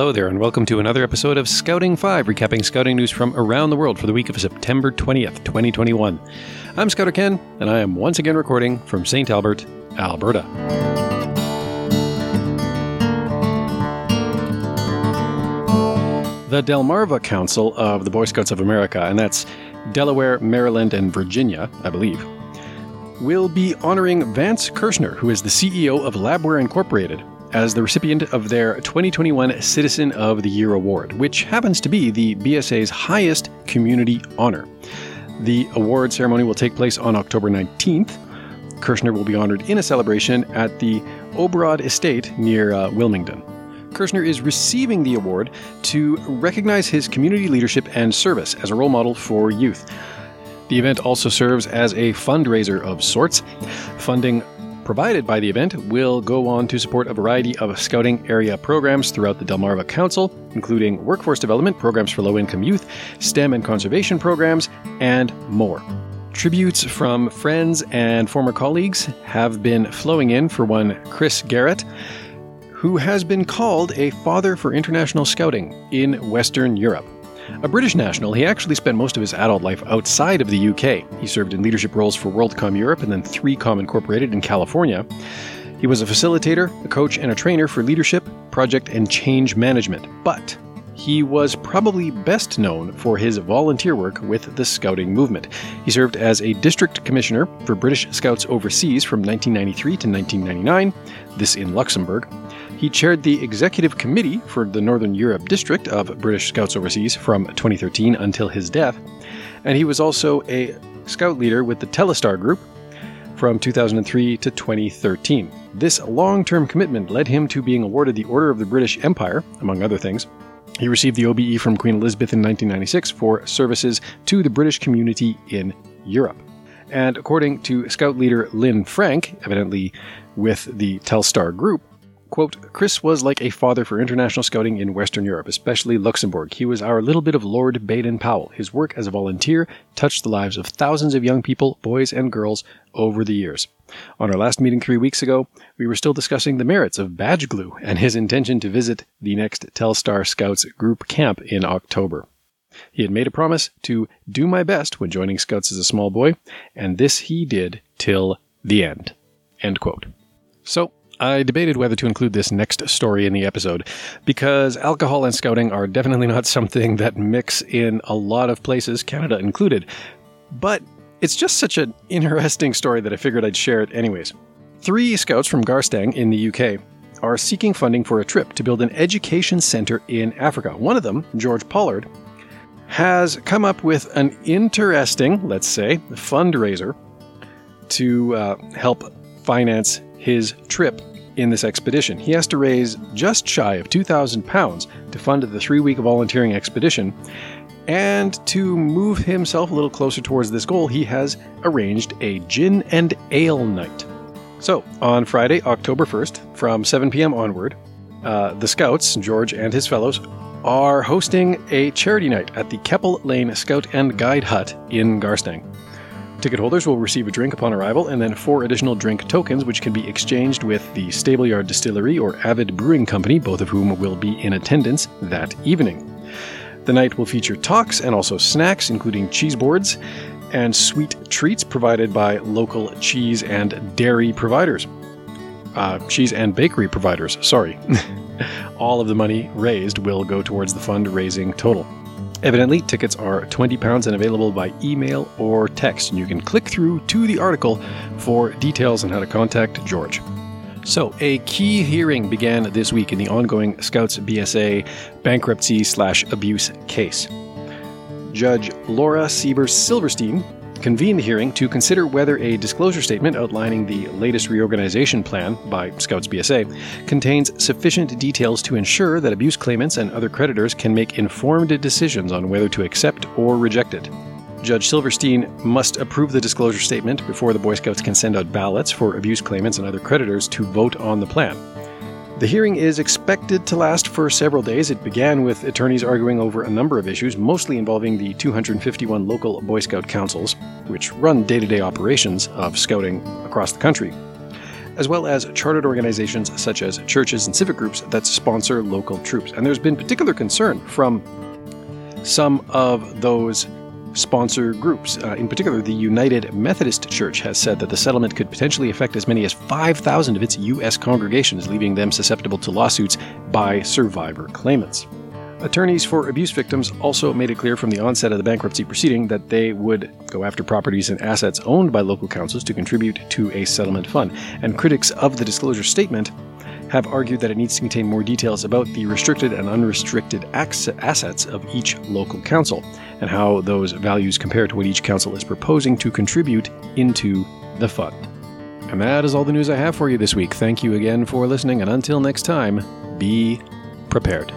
Hello there, and welcome to another episode of Scouting 5, recapping scouting news from around the world for the week of September 20th, 2021. I'm Scouter Ken, and I am once again recording from St. Albert, Alberta. The Delmarva Council of the Boy Scouts of America, and that's Delaware, Maryland, and Virginia, I believe, will be honoring Vance Kershner, who is the CEO of Labware Incorporated, as the recipient of their 2021 Citizen of the Year Award, which happens to be the BSA's highest community honor. The award ceremony will take place on October 19th. Kershner will be honored in a celebration at the Oberod Estate near uh, Wilmington. Kershner is receiving the award to recognize his community leadership and service as a role model for youth. The event also serves as a fundraiser of sorts. Funding provided by the event will go on to support a variety of scouting area programs throughout the Delmarva Council, including workforce development programs for low income youth, STEM and conservation programs, and more. Tributes from friends and former colleagues have been flowing in for one Chris Garrett, who has been called a father for international scouting in Western Europe. A British national, he actually spent most of his adult life outside of the UK. He served in leadership roles for WorldCom Europe and then 3Com Incorporated in California. He was a facilitator, a coach, and a trainer for leadership, project, and change management. But he was probably best known for his volunteer work with the Scouting movement. He served as a district commissioner for British Scouts overseas from 1993 to 1999, this in Luxembourg. He chaired the executive committee for the Northern Europe district of British Scouts Overseas from 2013 until his death, and he was also a scout leader with the Telstar Group from 2003 to 2013. This long term commitment led him to being awarded the Order of the British Empire, among other things. He received the OBE from Queen Elizabeth in 1996 for services to the British community in Europe. And according to Scout leader Lynn Frank, evidently with the Telstar Group, Quote, Chris was like a father for international scouting in Western Europe, especially Luxembourg. He was our little bit of Lord Baden Powell. His work as a volunteer touched the lives of thousands of young people, boys and girls, over the years. On our last meeting three weeks ago, we were still discussing the merits of badge glue and his intention to visit the next Telstar Scouts group camp in October. He had made a promise to do my best when joining Scouts as a small boy, and this he did till the end. End quote. So, I debated whether to include this next story in the episode because alcohol and scouting are definitely not something that mix in a lot of places, Canada included. But it's just such an interesting story that I figured I'd share it anyways. Three scouts from Garstang in the UK are seeking funding for a trip to build an education center in Africa. One of them, George Pollard, has come up with an interesting, let's say, fundraiser to uh, help finance his trip in this expedition. He has to raise just shy of 2,000 pounds to fund the three week volunteering expedition. And to move himself a little closer towards this goal, he has arranged a gin and ale night. So, on Friday, October 1st, from 7 p.m. onward, uh, the Scouts, George and his fellows, are hosting a charity night at the Keppel Lane Scout and Guide Hut in Garstang. Ticket holders will receive a drink upon arrival and then four additional drink tokens, which can be exchanged with the Stableyard Distillery or Avid Brewing Company, both of whom will be in attendance that evening. The night will feature talks and also snacks, including cheese boards and sweet treats provided by local cheese and dairy providers. Uh, cheese and bakery providers, sorry. All of the money raised will go towards the fundraising total. Evidently, tickets are £20 and available by email or text, and you can click through to the article for details on how to contact George. So, a key hearing began this week in the ongoing Scouts BSA bankruptcy slash abuse case. Judge Laura Siebers Silverstein convened the hearing to consider whether a disclosure statement outlining the latest reorganization plan by Scouts BSA contains sufficient details to ensure that abuse claimants and other creditors can make informed decisions on whether to accept or reject it. Judge Silverstein must approve the disclosure statement before the Boy Scouts can send out ballots for abuse claimants and other creditors to vote on the plan. The hearing is expected to last for several days. It began with attorneys arguing over a number of issues, mostly involving the 251 local Boy Scout councils, which run day to day operations of scouting across the country. as well as chartered organizations such as churches and civic groups that sponsor local troops. And there's been particular concern from some of those sponsor groups. Uh, in particular, the United Methodist Church has said that the settlement could potentially affect as many as 5,000 of its U.S. congregations, leaving them susceptible to lawsuits by survivor claimants. Attorneys for abuse victims also made it clear from the onset of the bankruptcy proceeding that they would go after properties and assets owned by local councils to contribute to a settlement fund. And critics of the disclosure statement have argued that it needs to contain more details about the restricted and unrestricted assets of each local council and how those values compare to what each council is proposing to contribute into the fund. And that is all the news I have for you this week. Thank you again for listening, and until next time, be prepared.